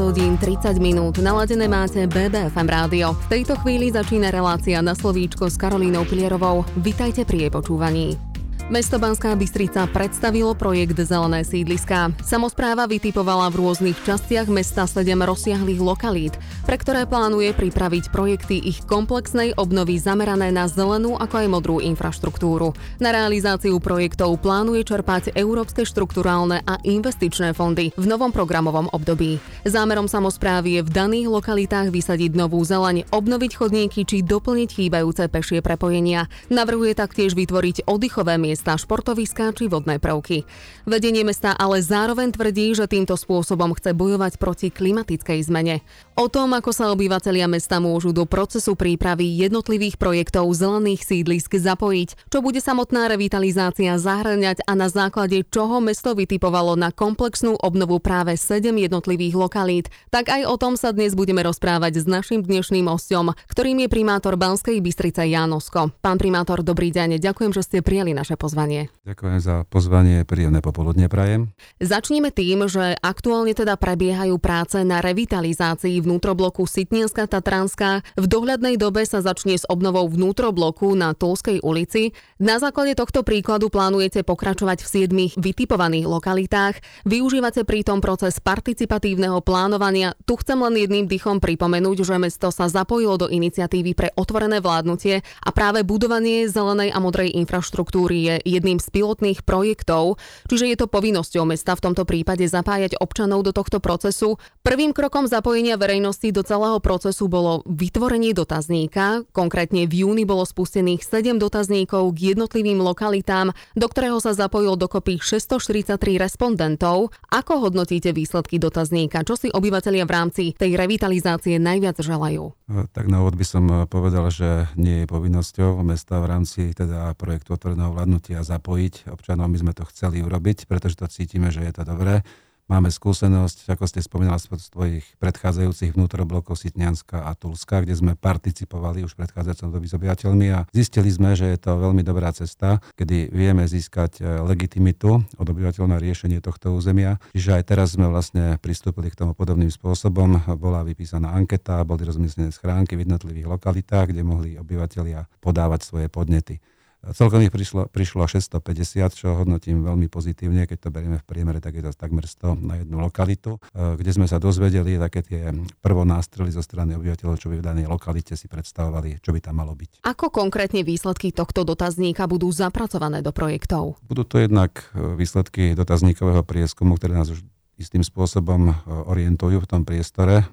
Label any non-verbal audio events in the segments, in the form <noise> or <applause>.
hodín 30 minút. Naladené máte BBFM rádio. V tejto chvíli začína relácia na slovíčko s Karolínou Pilierovou. Vitajte pri jej počúvaní. Mesto Banská Bystrica predstavilo projekt Zelené sídliska. Samozpráva vytipovala v rôznych častiach mesta 7 rozsiahlých lokalít, pre ktoré plánuje pripraviť projekty ich komplexnej obnovy zamerané na zelenú ako aj modrú infraštruktúru. Na realizáciu projektov plánuje čerpať európske štrukturálne a investičné fondy v novom programovom období. Zámerom samozprávy je v daných lokalitách vysadiť novú zeleň, obnoviť chodníky či doplniť chýbajúce pešie prepojenia. Navrhuje taktiež vytvoriť oddychové miesta, športoviská či vodné prvky. Vedenie mesta ale zároveň tvrdí, že týmto spôsobom chce bojovať proti klimatickej zmene. O tom, ako sa obyvatelia mesta môžu do procesu prípravy jednotlivých projektov zelených sídlisk zapojiť, čo bude samotná revitalizácia zahrňať a na základe čoho mesto vytipovalo na komplexnú obnovu práve 7 jednotlivých lokalít, tak aj o tom sa dnes budeme rozprávať s našim dnešným osťom, ktorým je primátor Banskej Bystrice Jánosko. Pán primátor, dobrý deň, ďakujem, že ste prijali naše pozvanie. Ďakujem za pozvanie, príjemné popoludne prajem. Začníme tým, že aktuálne teda prebiehajú práce na revitalizácii vnútrobloku Sitnianska Tatranská. V dohľadnej dobe sa začne s obnovou vnútrobloku na Tolskej ulici. Na základe tohto príkladu plánujete pokračovať v siedmých vytipovaných lokalitách. Využívate pritom proces participatívneho plánovania. Tu chcem len jedným dychom pripomenúť, že mesto sa zapojilo do iniciatívy pre otvorené vládnutie a práve budovanie zelenej a modrej infraštruktúry je jedným z pilotných projektov, čiže je to povinnosťou mesta v tomto prípade zapájať občanov do tohto procesu. Prvým krokom zapojenia verejnosti do celého procesu bolo vytvorenie dotazníka. Konkrétne v júni bolo spustených 7 dotazníkov k jednotlivým lokalitám, do ktorého sa zapojilo dokopy 643 respondentov. Ako hodnotíte výsledky dotazníka? Čo si obyvateľia v rámci tej revitalizácie najviac želajú? Tak na úvod by som povedal, že nie je povinnosťou mesta v rámci teda projektu otvoreného vládnutia zapojiť občanov. My sme to chceli urobiť, pretože to cítime, že je to dobré. Máme skúsenosť, ako ste spomínali, z tvojich predchádzajúcich vnútroblokov Sitňanska a Tulska, kde sme participovali už v predchádzajúcom doby s obyvateľmi a zistili sme, že je to veľmi dobrá cesta, kedy vieme získať e, legitimitu od obyvateľov na riešenie tohto územia. Čiže aj teraz sme vlastne pristúpili k tomu podobným spôsobom. Bola vypísaná anketa, boli rozmiestnené schránky v jednotlivých lokalitách, kde mohli obyvateľia podávať svoje podnety. Celkom ich prišlo, prišlo 650, čo hodnotím veľmi pozitívne, keď to berieme v priemere, tak je to takmer 100 na jednu lokalitu, e, kde sme sa dozvedeli také tie prvonástrely zo strany obyvateľov, čo by v danej lokalite si predstavovali, čo by tam malo byť. Ako konkrétne výsledky tohto dotazníka budú zapracované do projektov? Budú to jednak e, výsledky dotazníkového prieskumu, ktoré nás už istým spôsobom e, orientujú v tom priestore, e,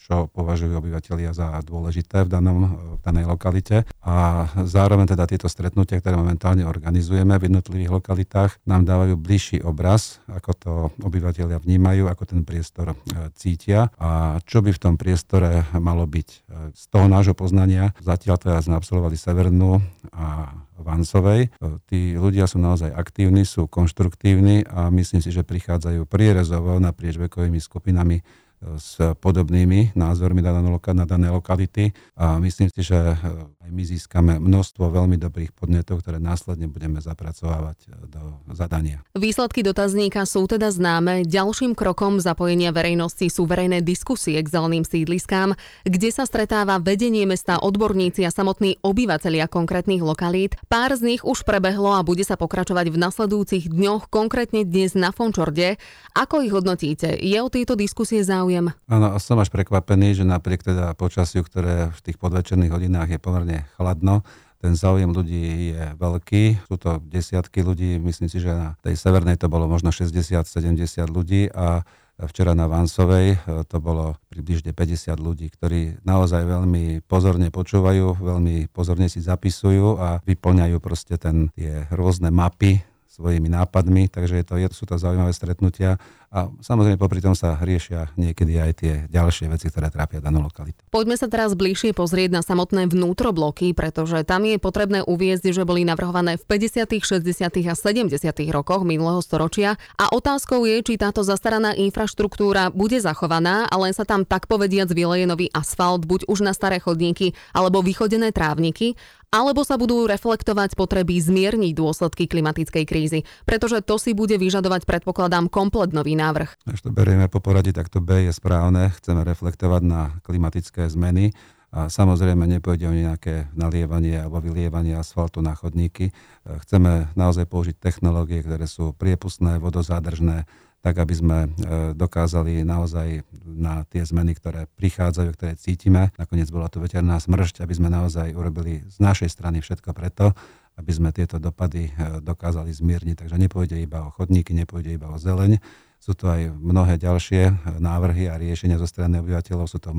čo považujú obyvateľia za dôležité v, danom, e, v danej lokalite. A zároveň teda tieto stretnutia, ktoré momentálne organizujeme v jednotlivých lokalitách, nám dávajú bližší obraz, ako to obyvateľia vnímajú, ako ten priestor cítia a čo by v tom priestore malo byť. Z toho nášho poznania zatiaľ teraz sme absolvovali Severnú a Vansovej. E, tí ľudia sú naozaj aktívni, sú konštruktívni a myslím si, že prichádzajú prierezovo naprieč vekovými skupinami s podobnými názormi na dané, lokality a myslím si, že eh, aj my získame množstvo veľmi dobrých podnetov, ktoré následne budeme zapracovávať eh, do zadania. Výsledky dotazníka sú teda známe. Ďalším krokom zapojenia verejnosti sú verejné diskusie k zeleným sídliskám, kde sa stretáva vedenie mesta, odborníci a samotní obyvateľia konkrétnych lokalít. Pár z nich už prebehlo a bude sa pokračovať v nasledujúcich dňoch, konkrétne dnes na Fončorde. Ako ich hodnotíte? Je o tieto diskusie záujem? Záujem. Áno, som až prekvapený, že napriek teda počasiu, ktoré v tých podvečerných hodinách je pomerne chladno, ten záujem ľudí je veľký. Sú to desiatky ľudí, myslím si, že na tej severnej to bolo možno 60-70 ľudí a včera na Vansovej e, to bolo približne 50 ľudí, ktorí naozaj veľmi pozorne počúvajú, veľmi pozorne si zapisujú a vyplňajú proste ten, tie rôzne mapy svojimi nápadmi, takže je to, je, sú to zaujímavé stretnutia a samozrejme popri tom sa riešia niekedy aj tie ďalšie veci, ktoré trápia danú lokalitu. Poďme sa teraz bližšie pozrieť na samotné vnútrobloky, pretože tam je potrebné uviezť, že boli navrhované v 50., 60. a 70. rokoch minulého storočia a otázkou je, či táto zastaraná infraštruktúra bude zachovaná a len sa tam tak povediac vyleje nový asfalt, buď už na staré chodníky alebo vychodené trávniky, alebo sa budú reflektovať potreby zmierniť dôsledky klimatickej krízy, pretože to si bude vyžadovať, predpokladám, komplet nový návrh. Až to berieme po poradí, tak to B je správne. Chceme reflektovať na klimatické zmeny a samozrejme nepôjde o nejaké nalievanie alebo vylievanie asfaltu na chodníky. Chceme naozaj použiť technológie, ktoré sú priepustné, vodozádržné, tak aby sme e, dokázali naozaj na tie zmeny, ktoré prichádzajú, ktoré cítime, nakoniec bola to veterná smršť, aby sme naozaj urobili z našej strany všetko preto, aby sme tieto dopady e, dokázali zmierniť. Takže nepôjde iba o chodníky, nepôjde iba o zeleň, sú to aj mnohé ďalšie e, návrhy a riešenia zo strany obyvateľov. Sú to,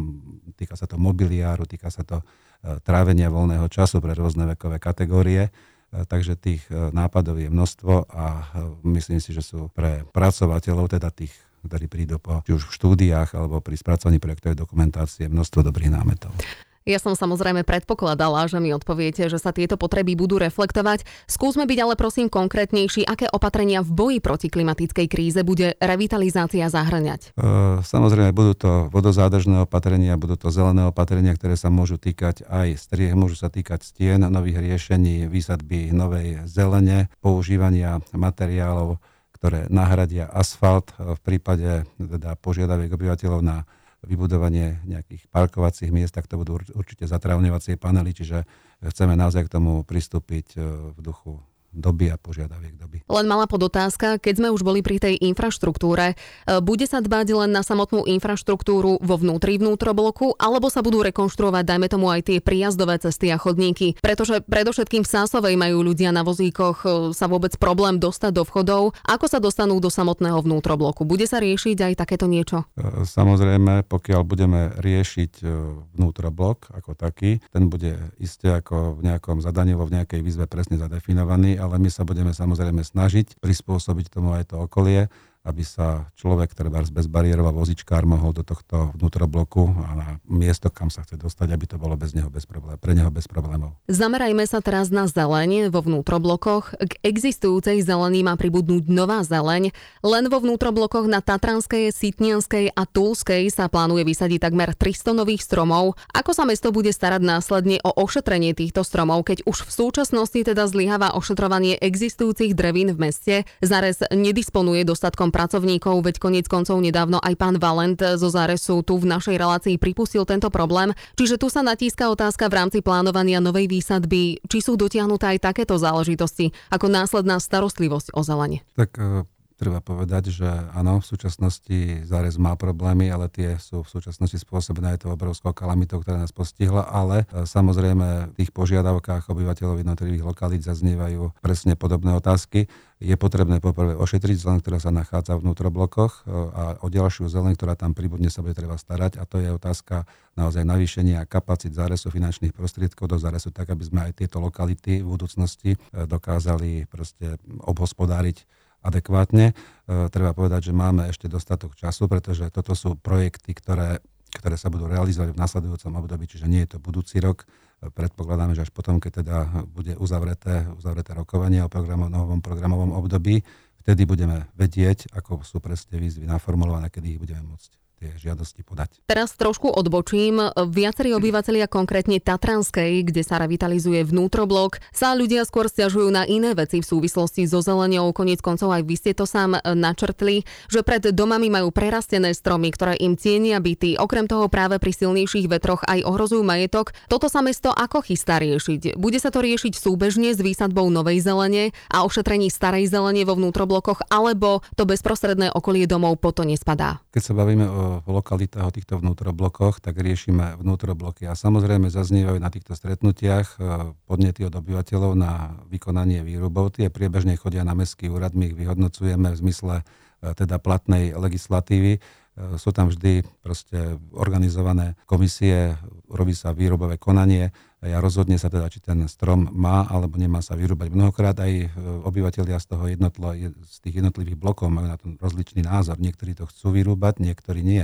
týka sa to mobiliáru, týka sa to trávenia voľného času pre rôzne vekové kategórie. E, takže tých e, nápadov je množstvo a e, myslím si, že sú pre pracovateľov, teda tých, ktorí prídu po, či už v štúdiách alebo pri spracovaní projektovej dokumentácie, množstvo dobrých námetov. Ja som samozrejme predpokladala, že mi odpoviete, že sa tieto potreby budú reflektovať. Skúsme byť ale prosím konkrétnejší, aké opatrenia v boji proti klimatickej kríze bude revitalizácia zahrňať? Samozrejme, budú to vodozádržné opatrenia, budú to zelené opatrenia, ktoré sa môžu týkať aj striech, môžu sa týkať stien, nových riešení, výsadby novej zelene, používania materiálov, ktoré nahradia asfalt v prípade teda požiadaviek obyvateľov na vybudovanie nejakých parkovacích miest, tak to budú určite zatravňovacie panely, čiže chceme naozaj k tomu pristúpiť e, v duchu doby a požiadaviek doby. Len malá podotázka, keď sme už boli pri tej infraštruktúre, e, bude sa dbať len na samotnú infraštruktúru vo vnútri vnútrobloku, alebo sa budú rekonštruovať, dajme tomu, aj tie príjazdové cesty a chodníky? Pretože predovšetkým v Sásovej majú ľudia na vozíkoch e, sa vôbec problém dostať do vchodov. Ako sa dostanú do samotného vnútrobloku? Bude sa riešiť aj takéto niečo? E, samozrejme, pokiaľ budeme riešiť vnútroblok ako taký, ten bude iste ako v nejakom zadaní, v nejakej výzve presne zadefinovaný ale my sa budeme samozrejme snažiť prispôsobiť tomu aj to okolie aby sa človek, treba bezbariérová vozičkár mohol do tohto vnútrobloku a na miesto, kam sa chce dostať, aby to bolo bez neho bez problém, pre neho bez problémov. Zamerajme sa teraz na zeleň vo vnútroblokoch. K existujúcej zelení má pribudnúť nová zeleň. Len vo vnútroblokoch na Tatranskej, Sitnianskej a Tulskej sa plánuje vysadiť takmer 300 nových stromov. Ako sa mesto bude starať následne o ošetrenie týchto stromov, keď už v súčasnosti teda zlyháva ošetrovanie existujúcich drevín v meste? Zarez nedisponuje dostatkom pracovníkov, veď koniec koncov nedávno aj pán Valent zo Záresu tu v našej relácii pripustil tento problém. Čiže tu sa natíska otázka v rámci plánovania novej výsadby, či sú dotiahnuté aj takéto záležitosti, ako následná starostlivosť o zelenie. Tak e, treba povedať, že áno, v súčasnosti zárez má problémy, ale tie sú v súčasnosti spôsobené aj to obrovskou kalamitou, ktorá nás postihla, ale e, samozrejme v tých požiadavkách obyvateľov jednotlivých lokalít zaznievajú presne podobné otázky. Je potrebné poprvé ošetriť zelen, ktorá sa nachádza v vnútroblokoch e, a o ďalšiu zelen, ktorá tam pribudne, sa bude treba starať a to je otázka naozaj navýšenia kapacít záresu finančných prostriedkov do záresu tak, aby sme aj tieto lokality v budúcnosti e, dokázali proste obhospodáriť adekvátne. E, treba povedať, že máme ešte dostatok času, pretože toto sú projekty, ktoré, ktoré sa budú realizovať v nasledujúcom období, čiže nie je to budúci rok. E, predpokladáme, že až potom, keď teda bude uzavreté, uzavreté rokovanie o programu, novom programovom období, vtedy budeme vedieť, ako sú presne výzvy naformulované, kedy ich budeme môcť tie žiadosti podať. Teraz trošku odbočím. Viacerí obyvateľia, konkrétne Tatranskej, kde sa revitalizuje vnútroblok, sa ľudia skôr stiažujú na iné veci v súvislosti so zelenou. Koniec koncov aj vy ste to sám načrtli, že pred domami majú prerastené stromy, ktoré im cienia byty. Okrem toho práve pri silnejších vetroch aj ohrozujú majetok. Toto sa mesto ako chystá riešiť? Bude sa to riešiť súbežne s výsadbou novej zelene a ošetrení starej zelene vo vnútroblokoch, alebo to bezprostredné okolie domov po to nespadá? Keď sa bavíme o v lokalitách, o týchto vnútroblokoch, tak riešime vnútrobloky. A samozrejme zaznievajú na týchto stretnutiach e, podnety od obyvateľov na vykonanie výrubov. Tie priebežne chodia na mestský úrad, my ich vyhodnocujeme v zmysle e, teda platnej legislatívy. E, sú tam vždy proste organizované komisie, robí sa výrobové konanie a rozhodne sa teda, či ten strom má alebo nemá sa vyrúbať. Mnohokrát aj e, obyvateľia z, toho jednotlo, z tých jednotlivých blokov majú na tom rozličný názor. Niektorí to chcú vyrúbať, niektorí nie.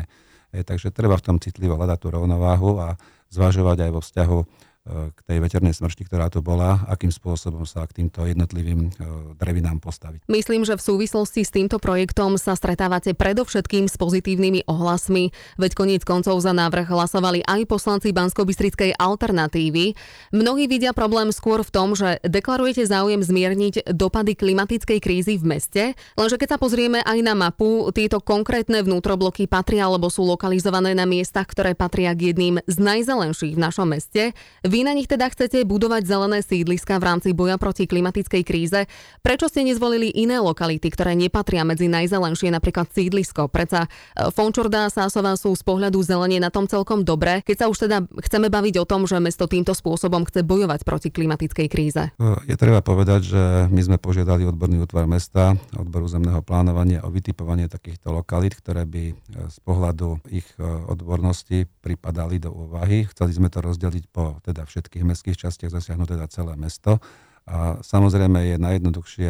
E, takže treba v tom citlivo hľadať tú rovnováhu a zvažovať aj vo vzťahu k tej veternej smršti, ktorá tu bola, akým spôsobom sa k týmto jednotlivým drevinám postaviť. Myslím, že v súvislosti s týmto projektom sa stretávate predovšetkým s pozitívnymi ohlasmi, veď koniec koncov za návrh hlasovali aj poslanci bansko alternatívy. Mnohí vidia problém skôr v tom, že deklarujete záujem zmierniť dopady klimatickej krízy v meste, lenže keď sa pozrieme aj na mapu, tieto konkrétne vnútrobloky patria alebo sú lokalizované na miestach, ktoré patria k jedným z najzelenších v našom meste. Vy na nich teda chcete budovať zelené sídliska v rámci boja proti klimatickej kríze. Prečo ste nezvolili iné lokality, ktoré nepatria medzi najzelenšie, napríklad sídlisko? Preca e, Fončorda a Sásová sú z pohľadu zelenie na tom celkom dobre, keď sa už teda chceme baviť o tom, že mesto týmto spôsobom chce bojovať proti klimatickej kríze. Je treba povedať, že my sme požiadali odborný útvar mesta, odboru zemného plánovania o vytipovanie takýchto lokalít, ktoré by e, z pohľadu ich e, odbornosti pripadali do úvahy. Chceli sme to rozdeliť po teda všetkých mestských častiach zasiahnuť teda celé mesto. A samozrejme je najjednoduchšie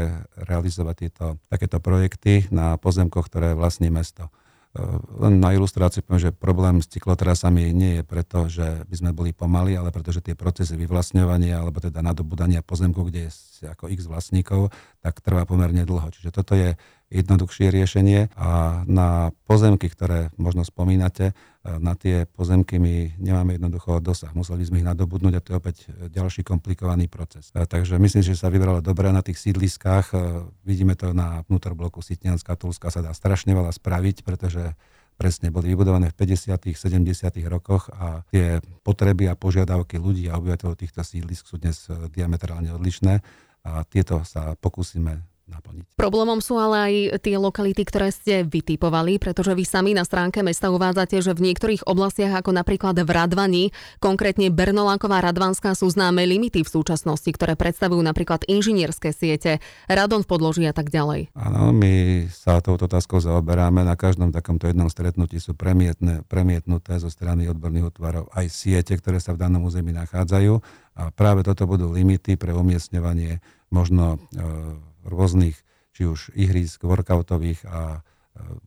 realizovať tieto, takéto projekty na pozemkoch, ktoré vlastní mesto. E, len na ilustráciu poviem, že problém s cyklotrasami nie je preto, že by sme boli pomali, ale pretože tie procesy vyvlastňovania alebo teda nadobudania pozemku, kde je ako x vlastníkov, tak trvá pomerne dlho. Čiže toto je jednoduchšie riešenie a na pozemky, ktoré možno spomínate, na tie pozemky my nemáme jednoducho dosah. Museli sme ich nadobudnúť a to je opäť ďalší komplikovaný proces. E, takže myslím, že sa vybralo dobre na tých sídliskách. E, vidíme to na vnútorbloku Sitnianská Tulska sa dá strašne veľa spraviť, pretože presne boli vybudované v 50. 70. rokoch a tie potreby a požiadavky ľudí a obyvateľov týchto sídlisk sú dnes diametrálne odlišné a tieto sa pokúsime naplniť. Problémom sú ale aj tie lokality, ktoré ste vytipovali, pretože vy sami na stránke mesta uvádzate, že v niektorých oblastiach, ako napríklad v Radvani, konkrétne Bernoláková Radvanská, sú známe limity v súčasnosti, ktoré predstavujú napríklad inžinierské siete, radon v podloží a tak ďalej. Áno, my sa touto otázkou zaoberáme. Na každom takomto jednom stretnutí sú premietne, premietnuté zo strany odborných útvarov aj siete, ktoré sa v danom území nachádzajú. A práve toto budú limity pre umiestňovanie možno e, rôznych, či už ihrisk workoutových a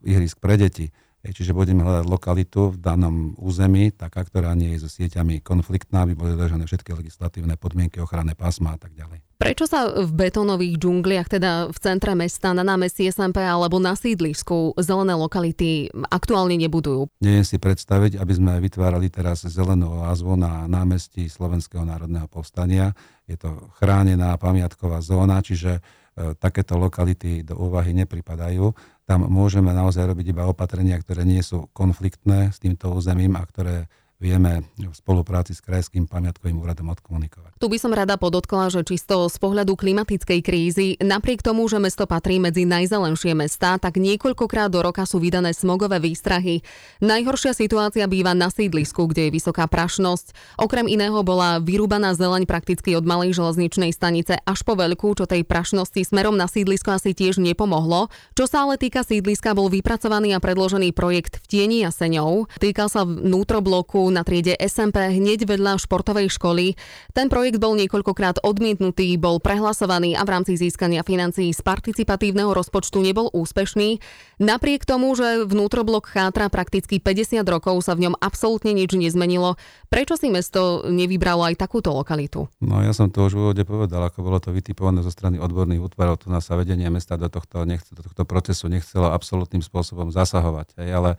ihrisk pre deti. Čiže budeme hľadať lokalitu v danom území, taká, ktorá nie je so sieťami konfliktná, aby boli dodržané všetky legislatívne podmienky, ochranné pásma a tak ďalej. Prečo sa v betónových džungliach, teda v centre mesta, na námestí SMP alebo na sídlisku zelené lokality aktuálne nebudujú? Neviem si predstaviť, aby sme vytvárali teraz zelenú oázvu na námestí Slovenského národného povstania. Je to chránená pamiatková zóna, čiže E, takéto lokality do úvahy nepripadajú. Tam môžeme naozaj robiť iba opatrenia, ktoré nie sú konfliktné s týmto územím a ktoré vieme v spolupráci s Krajským pamiatkovým úradom odkomunikovať. Tu by som rada podotkla, že čisto z pohľadu klimatickej krízy, napriek tomu, že mesto patrí medzi najzelenšie mestá, tak niekoľkokrát do roka sú vydané smogové výstrahy. Najhoršia situácia býva na sídlisku, kde je vysoká prašnosť. Okrem iného bola vyrúbaná zeleň prakticky od malej železničnej stanice až po veľkú, čo tej prašnosti smerom na sídlisko asi tiež nepomohlo. Čo sa ale týka sídliska, bol vypracovaný a predložený projekt v tieni jaseňov. Týkal sa vnútrobloku na triede SMP hneď vedľa športovej školy. Ten projekt bol niekoľkokrát odmietnutý, bol prehlasovaný a v rámci získania financií z participatívneho rozpočtu nebol úspešný. Napriek tomu, že vnútroblok chátra prakticky 50 rokov, sa v ňom absolútne nič nezmenilo. Prečo si mesto nevybralo aj takúto lokalitu? No ja som to už v úvode povedal, ako bolo to vytipované zo strany odborných útvarov, tu na sa vedenie mesta do tohto, nechce, do tohto procesu nechcelo absolútnym spôsobom zasahovať. Hej, ale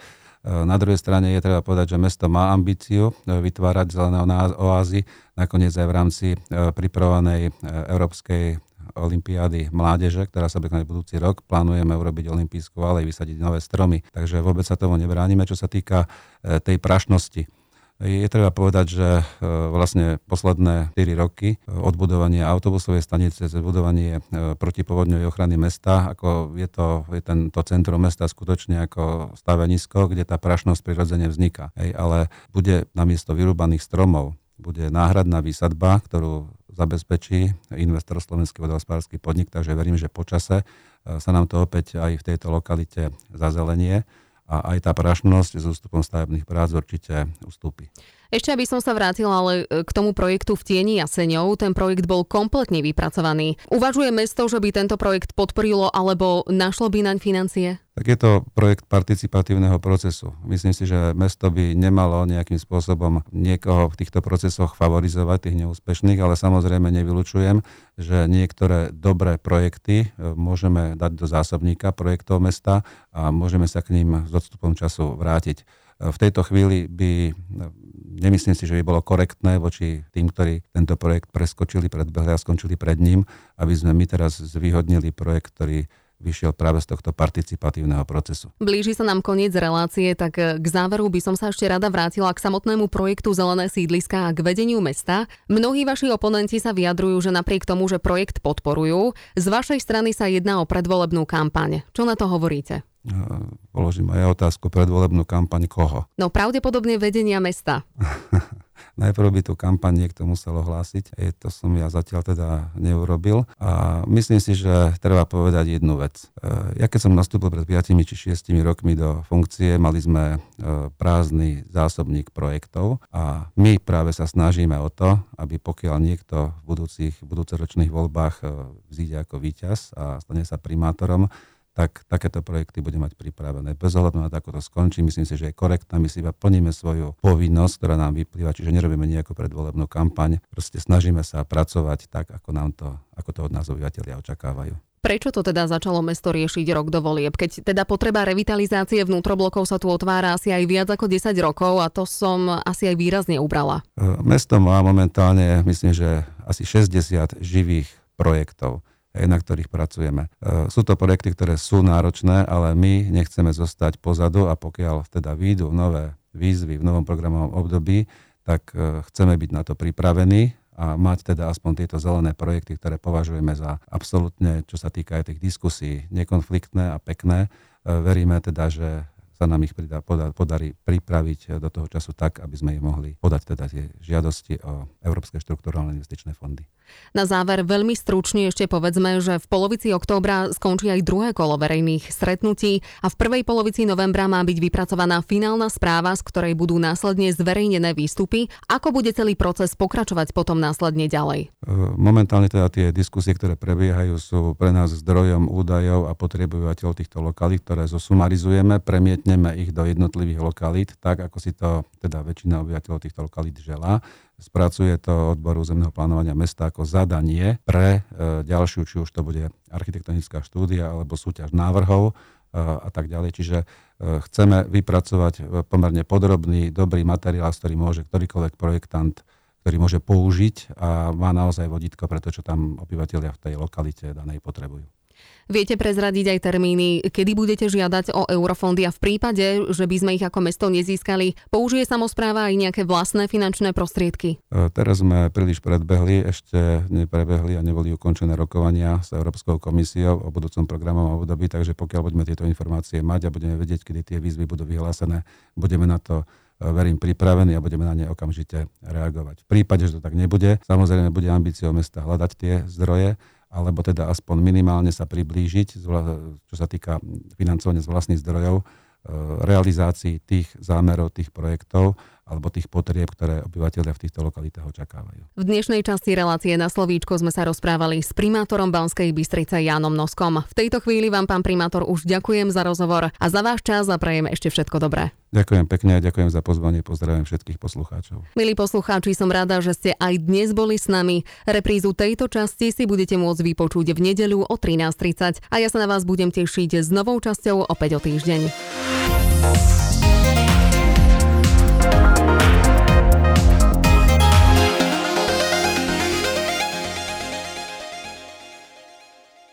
na druhej strane je treba povedať, že mesto má ambíciu eh, vytvárať zelené oázy, nakoniec aj v rámci eh, pripravovanej Európskej Olympiády mládeže, ktorá sa bude budúci rok. Plánujeme urobiť olympijskú alej, vysadiť nové stromy. Takže vôbec sa tomu nebránime. Čo sa týka tej prašnosti, je treba povedať, že e, vlastne posledné 4 roky e, od budovania autobusovej stanice cez budovanie e, protipovodňovej ochrany mesta, ako je to je tento centrum mesta skutočne ako stavenisko, kde tá prašnosť prirodzene vzniká. Hej, ale bude namiesto vyrúbaných stromov bude náhradná výsadba, ktorú zabezpečí investor Slovenský vodohospodársky podnik, takže verím, že počase sa nám to opäť aj v tejto lokalite zazelenie a aj tá prašnosť s ústupom stavebných prác určite ustúpi. Ešte aby som sa vrátila ale e, k tomu projektu v tieni jaseňov, ten projekt bol kompletne vypracovaný. Uvažuje mesto, že by tento projekt podporilo alebo našlo by naň financie? Tak je to projekt participatívneho procesu. Myslím si, že mesto by nemalo nejakým spôsobom niekoho v týchto procesoch favorizovať, tých neúspešných, ale samozrejme nevylučujem, že niektoré dobré projekty e, môžeme dať do zásobníka projektov mesta a môžeme sa k ním s odstupom času vrátiť. V tejto chvíli by, nemyslím si, že by bolo korektné voči tým, ktorí tento projekt preskočili, predbehli a skončili pred ním, aby sme my teraz zvýhodnili projekt, ktorý vyšiel práve z tohto participatívneho procesu. Blíži sa nám koniec relácie, tak k záveru by som sa ešte rada vrátila k samotnému projektu Zelené sídliska a k vedeniu mesta. Mnohí vaši oponenti sa vyjadrujú, že napriek tomu, že projekt podporujú, z vašej strany sa jedná o predvolebnú kampaň. Čo na to hovoríte? Položím aj otázku, predvolebnú kampaň koho? No pravdepodobne vedenia mesta. <laughs> Najprv by tú kampaň niekto musel ohlásiť. E, to som ja zatiaľ teda neurobil. A myslím si, že treba povedať jednu vec. E, ja keď som nastúpil pred 5 či 6 rokmi do funkcie, mali sme e, prázdny zásobník projektov a my práve sa snažíme o to, aby pokiaľ niekto v budúcich, budúcoročných voľbách vzíde ako víťaz a stane sa primátorom, tak takéto projekty bude mať pripravené. Bez ohľadu na to, ako to skončí, myslím si, že je korektné, my si iba plníme svoju povinnosť, ktorá nám vyplýva, čiže nerobíme nejakú predvolebnú kampaň, proste snažíme sa pracovať tak, ako, nám to, ako to od nás obyvateľia očakávajú. Prečo to teda začalo mesto riešiť rok do volieb? Keď teda potreba revitalizácie vnútroblokov sa tu otvára asi aj viac ako 10 rokov a to som asi aj výrazne ubrala. Mesto má momentálne, myslím, že asi 60 živých projektov na ktorých pracujeme. E, sú to projekty, ktoré sú náročné, ale my nechceme zostať pozadu a pokiaľ teda výjdu nové výzvy v novom programovom období, tak e, chceme byť na to pripravení a mať teda aspoň tieto zelené projekty, ktoré považujeme za absolútne, čo sa týka aj tých diskusí, nekonfliktné a pekné. E, veríme teda, že sa nám ich podarí pripraviť do toho času tak, aby sme ich mohli podať teda tie žiadosti o Európske štruktúrálne investičné fondy. Na záver veľmi stručne ešte povedzme, že v polovici októbra skončí aj druhé kolo verejných stretnutí a v prvej polovici novembra má byť vypracovaná finálna správa, z ktorej budú následne zverejnené výstupy. Ako bude celý proces pokračovať potom následne ďalej? E, momentálne teda tie diskusie, ktoré prebiehajú, sú pre nás zdrojom údajov a potrebovateľov týchto lokalít, ktoré zosumarizujeme, premietneme ich do jednotlivých lokalít, tak ako si to teda väčšina obyvateľov týchto lokalít želá spracuje to odboru zemného plánovania mesta ako zadanie pre e, ďalšiu, či už to bude architektonická štúdia alebo súťaž návrhov e, a tak ďalej. Čiže e, chceme vypracovať pomerne podrobný, dobrý materiál, ktorý môže ktorýkoľvek projektant ktorý môže použiť a má naozaj vodítko pre to, čo tam obyvateľia v tej lokalite danej potrebujú. Viete prezradiť aj termíny, kedy budete žiadať o eurofondy a v prípade, že by sme ich ako mesto nezískali, použije samozpráva aj nejaké vlastné finančné prostriedky? E, teraz sme príliš predbehli, ešte neprebehli a neboli ukončené rokovania s Európskou komisiou o budúcom programovom období, takže pokiaľ budeme tieto informácie mať a budeme vedieť, kedy tie výzvy budú vyhlásené, budeme na to e, verím, pripravení a budeme na ne okamžite reagovať. V prípade, že to tak nebude, samozrejme bude ambíciou mesta hľadať tie zdroje alebo teda aspoň minimálne sa priblížiť, čo sa týka financovania z vlastných zdrojov, e, realizácii tých zámerov, tých projektov, alebo tých potrieb, ktoré obyvateľia v týchto lokalitách očakávajú. V dnešnej časti relácie na Slovíčko sme sa rozprávali s primátorom Banskej Bystrice Jánom Noskom. V tejto chvíli vám, pán primátor, už ďakujem za rozhovor a za váš čas a prajem ešte všetko dobré. Ďakujem pekne a ďakujem za pozvanie. Pozdravujem všetkých poslucháčov. Milí poslucháči, som rada, že ste aj dnes boli s nami. Reprízu tejto časti si budete môcť vypočuť v nedeľu o 13.30 a ja sa na vás budem tešiť s novou časťou opäť o týždeň.